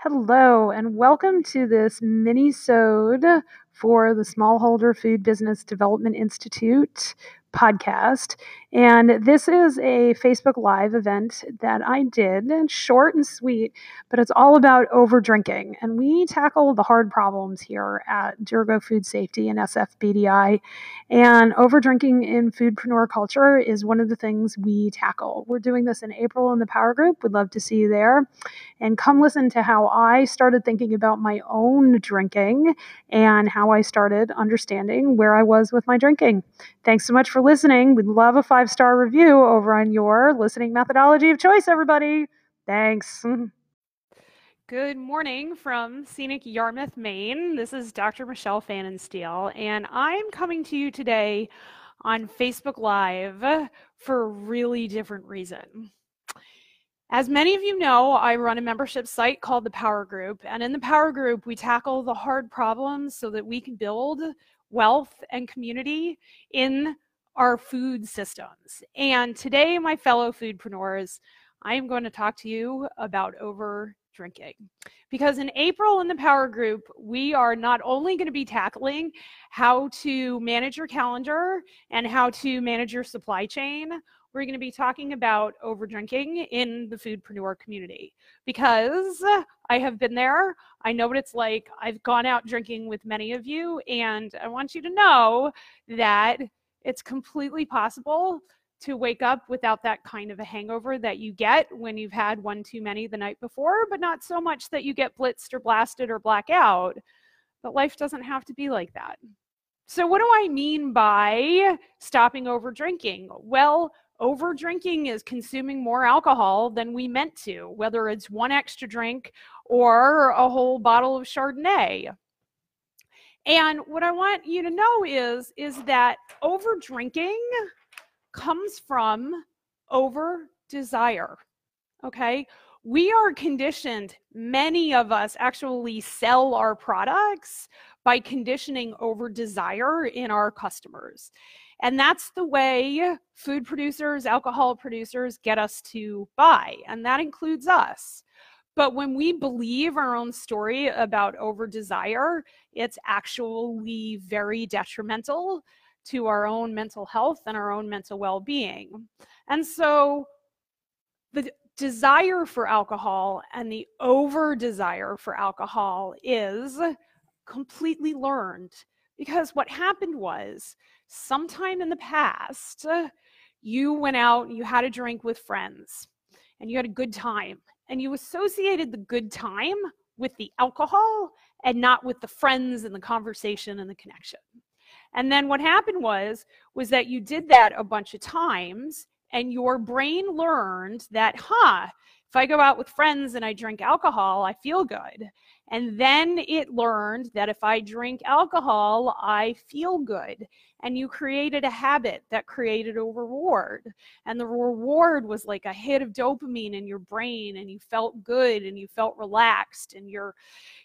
Hello, and welcome to this mini-sode for the Smallholder Food Business Development Institute podcast. And this is a Facebook Live event that I did, short and sweet, but it's all about over drinking. And we tackle the hard problems here at Dirigo Food Safety and SFBDI. And over drinking in foodpreneur culture is one of the things we tackle. We're doing this in April in the Power Group. We'd love to see you there. And come listen to how I started thinking about my own drinking and how I started understanding where I was with my drinking. Thanks so much for listening. We'd love a five star review over on your listening methodology of choice, everybody. Thanks. Good morning from scenic Yarmouth, Maine. This is Dr. Michelle Pfannenstiel, and I'm coming to you today on Facebook Live for a really different reason. As many of you know, I run a membership site called the Power Group, and in the Power Group, we tackle the hard problems so that we can build wealth and community in our food systems. And today, my fellow foodpreneurs, I am going to talk to you about over drinking. Because in April in the Power Group, we are not only going to be tackling how to manage your calendar and how to manage your supply chain, we're going to be talking about over drinking in the foodpreneur community because I have been there. I know what it's like. I've gone out drinking with many of you, and I want you to know that it's completely possible to wake up without that kind of a hangover that you get when you've had one too many the night before, but not so much that you get blitzed or blasted or black out. But life doesn't have to be like that. So, what do I mean by stopping over drinking? Well, over drinking is consuming more alcohol than we meant to, whether it's one extra drink or a whole bottle of Chardonnay. And what I want you to know is, is that over drinking comes from over desire. Okay. We are conditioned, many of us actually sell our products by conditioning over desire in our customers. And that's the way food producers, alcohol producers get us to buy. And that includes us. But when we believe our own story about over desire, it's actually very detrimental to our own mental health and our own mental well being. And so the desire for alcohol and the over desire for alcohol is completely learned. Because what happened was, sometime in the past, you went out and you had a drink with friends and you had a good time and you associated the good time with the alcohol and not with the friends and the conversation and the connection. And then what happened was was that you did that a bunch of times and your brain learned that huh if I go out with friends and I drink alcohol, I feel good. And then it learned that if I drink alcohol, I feel good. And you created a habit that created a reward. And the reward was like a hit of dopamine in your brain, and you felt good and you felt relaxed, and your,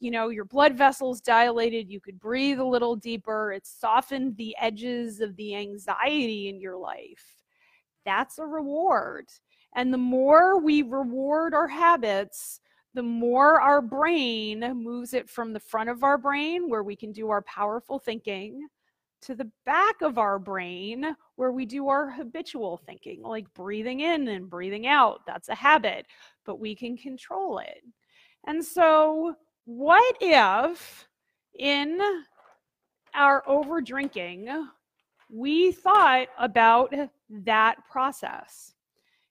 you know, your blood vessels dilated. You could breathe a little deeper. It softened the edges of the anxiety in your life. That's a reward. And the more we reward our habits, the more our brain moves it from the front of our brain, where we can do our powerful thinking, to the back of our brain, where we do our habitual thinking, like breathing in and breathing out. That's a habit, but we can control it. And so, what if in our over drinking, we thought about that process?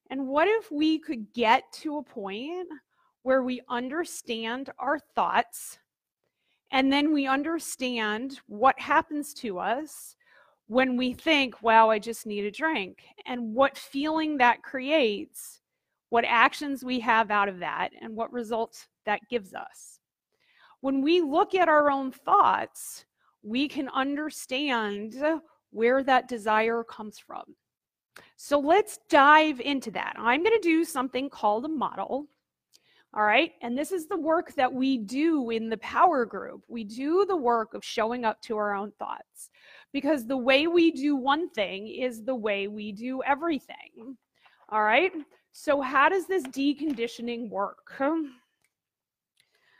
And what if we could get to a point where we understand our thoughts and then we understand what happens to us when we think, wow, I just need a drink, and what feeling that creates, what actions we have out of that, and what results that gives us. When we look at our own thoughts, we can understand where that desire comes from. So let's dive into that. I'm going to do something called a model. All right. And this is the work that we do in the power group. We do the work of showing up to our own thoughts because the way we do one thing is the way we do everything. All right. So, how does this deconditioning work?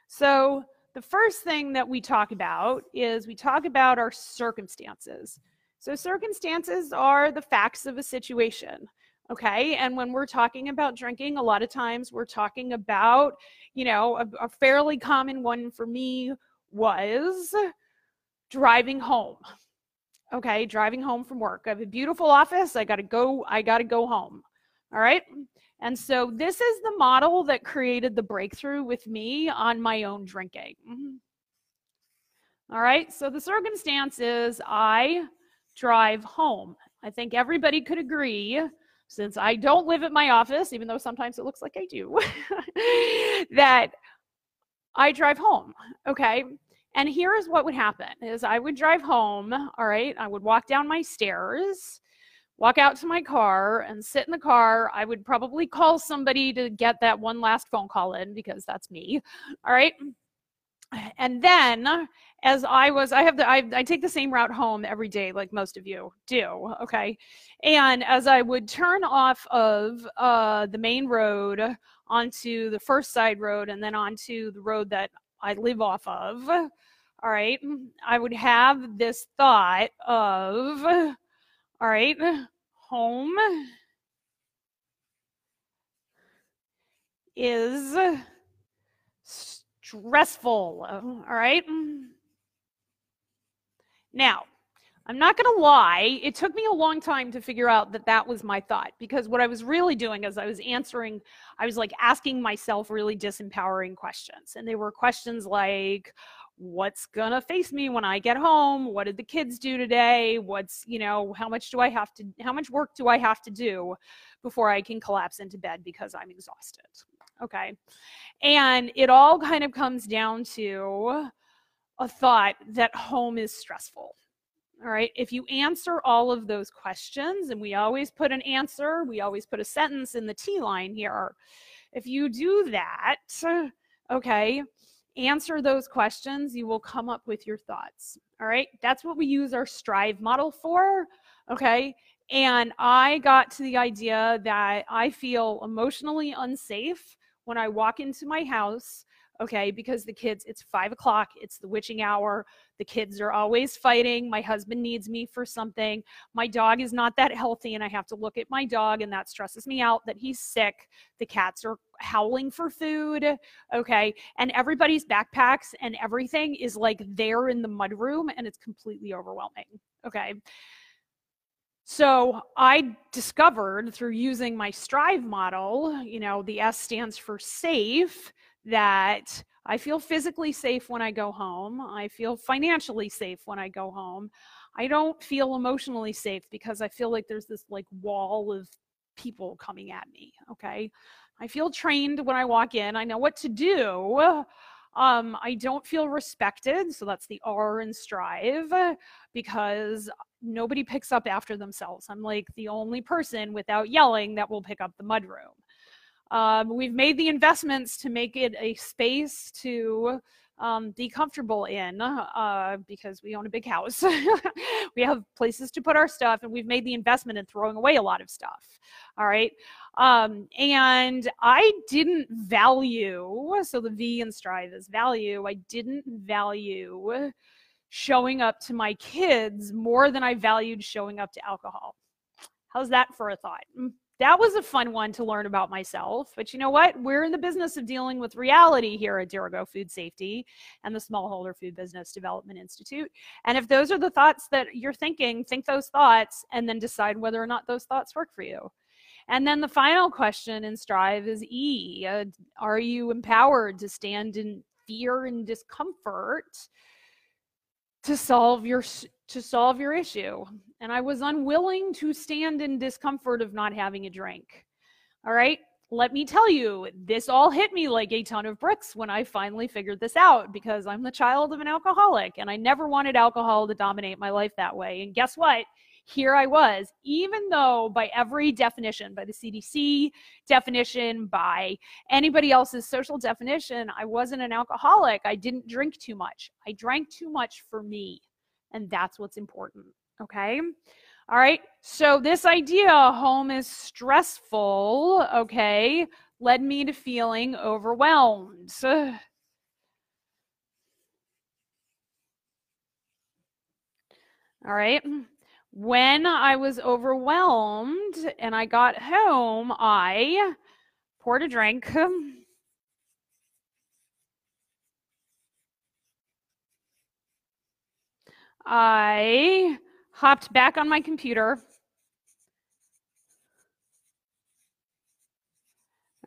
So, the first thing that we talk about is we talk about our circumstances. So, circumstances are the facts of a situation. Okay. And when we're talking about drinking, a lot of times we're talking about, you know, a, a fairly common one for me was driving home. Okay. Driving home from work. I have a beautiful office. I got to go. I got to go home. All right. And so this is the model that created the breakthrough with me on my own drinking. Mm-hmm. All right, so the circumstance is I drive home. I think everybody could agree, since I don't live at my office, even though sometimes it looks like I do, that I drive home. Okay. And here is what would happen is I would drive home, all right, I would walk down my stairs walk out to my car and sit in the car. I would probably call somebody to get that one last phone call in because that's me. All right. And then as I was, I have the, I, I take the same route home every day, like most of you do. Okay. And as I would turn off of uh, the main road onto the first side road and then onto the road that I live off of, all right, I would have this thought of, all right, home is stressful. Uh, all right. Now, I'm not going to lie, it took me a long time to figure out that that was my thought because what I was really doing is I was answering, I was like asking myself really disempowering questions. And they were questions like, what's gonna face me when I get home? What did the kids do today? What's, you know, how much do I have to, how much work do I have to do before I can collapse into bed because I'm exhausted? Okay. And it all kind of comes down to a thought that home is stressful. All right. If you answer all of those questions, and we always put an answer, we always put a sentence in the T line here. If you do that, okay, answer those questions, you will come up with your thoughts. All right. That's what we use our strive model for. Okay. And I got to the idea that I feel emotionally unsafe when I walk into my house okay because the kids it's five o'clock it's the witching hour the kids are always fighting my husband needs me for something my dog is not that healthy and i have to look at my dog and that stresses me out that he's sick the cats are howling for food okay and everybody's backpacks and everything is like there in the mudroom and it's completely overwhelming okay so I discovered through using my Strive model, you know, the S stands for safe, that I feel physically safe when I go home. I feel financially safe when I go home. I don't feel emotionally safe because I feel like there's this like wall of people coming at me. Okay. I feel trained when I walk in. I know what to do. Um, I don't feel respected. So that's the R in strive because nobody picks up after themselves. I'm like the only person without yelling that will pick up the mudroom. Um, we've made the investments to make it a space to um, be comfortable in uh, because we own a big house. we have places to put our stuff, and we've made the investment in throwing away a lot of stuff. All right. Um, and I didn't value, so the V in Strive is value, I didn't value showing up to my kids more than I valued showing up to alcohol. How's that for a thought? Mm that was a fun one to learn about myself. But you know what? We're in the business of dealing with reality here at Dirigo Food Safety and the Smallholder Food Business Development Institute. And if those are the thoughts that you're thinking, think those thoughts and then decide whether or not those thoughts work for you. And then the final question in Strive is E uh, Are you empowered to stand in fear and discomfort to solve your to solve your issue. And I was unwilling to stand in discomfort of not having a drink. All right. Let me tell you, this all hit me like a ton of bricks when I finally figured this out because I'm the child of an alcoholic and I never wanted alcohol to dominate my life that way. And guess what? here I was, even though by every definition, by the CDC definition, by anybody else's social definition, I wasn't an alcoholic. I didn't drink too much. I drank too much for me. And that's what's important. Okay. All right. So, this idea, home is stressful, okay, led me to feeling overwhelmed. All right. When I was overwhelmed and I got home, I poured a drink. I hopped back on my computer.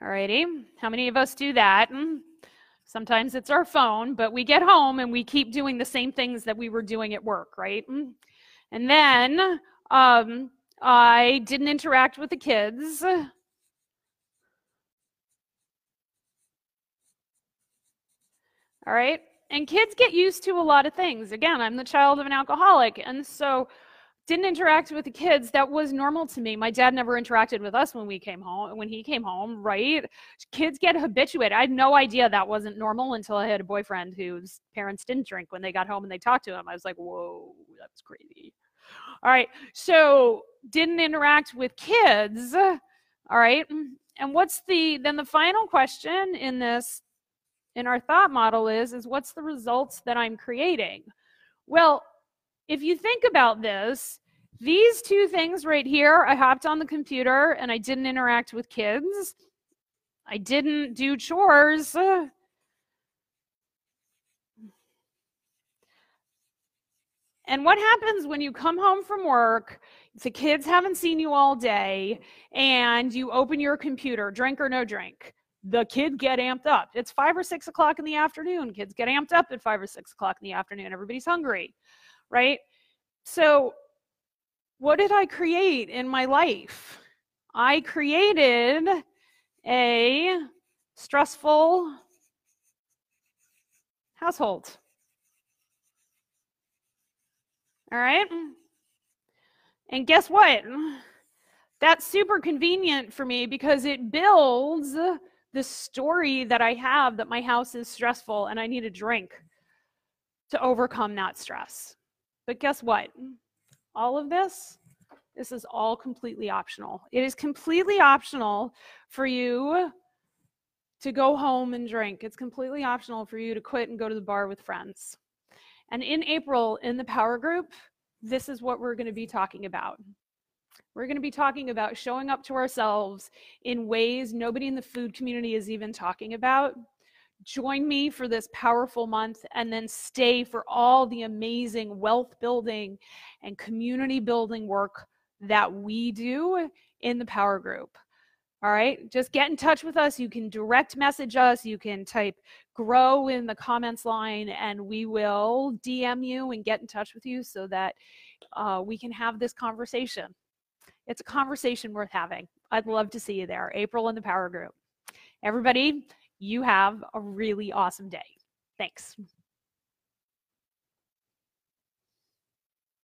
Alrighty, how many of us do that? Sometimes it's our phone, but we get home and we keep doing the same things that we were doing at work, right? And then um, I didn't interact with the kids. All right. And kids get used to a lot of things. Again, I'm the child of an alcoholic. And so didn't interact with the kids. That was normal to me. My dad never interacted with us when we came home when he came home right? Kids get habituated. I had no idea that wasn't normal until i had a boyfriend whose parents didn't drink when they got home and they talked to him. I was like whoa that's crazy. All right so didn't interact with kids. All right and what's the then the final question in this in our thought model is is what's the results that i'm creating? Well if you think about this, these two things right here, I hopped on the computer and I didn't interact with kids. I didn't do chores. And what happens when you come home from work, the kids haven't seen you all day, and you open your computer, drink or no drink? The kid get amped up. It's five or six o'clock in the afternoon. Kids get amped up at five or six o'clock in the afternoon. Everybody's hungry right? So, what did I create in my life? I created a stressful household. All right? And guess what? That's super convenient for me because it builds the story that I have that my house is stressful and I need a drink to overcome that stress. But guess what? All of this, this is all completely optional. It is completely optional for you to go home and drink. It's completely optional for you to quit and go to the bar with friends. And in April, in the power group, this is what we're going to be talking about. We're going to be talking about showing up to ourselves in ways nobody in the food community is even talking about join me for this powerful month and then stay for all the amazing wealth building and community building work that we do in the power group. All right, just get in touch with us. You can direct message us. You can type grow in the comments line, and we will DM you and get in touch with you so that uh, we can have this conversation. It's a conversation worth having. I'd love to see you there. April in the Power Group. Everybody, you have a really awesome day. Thanks.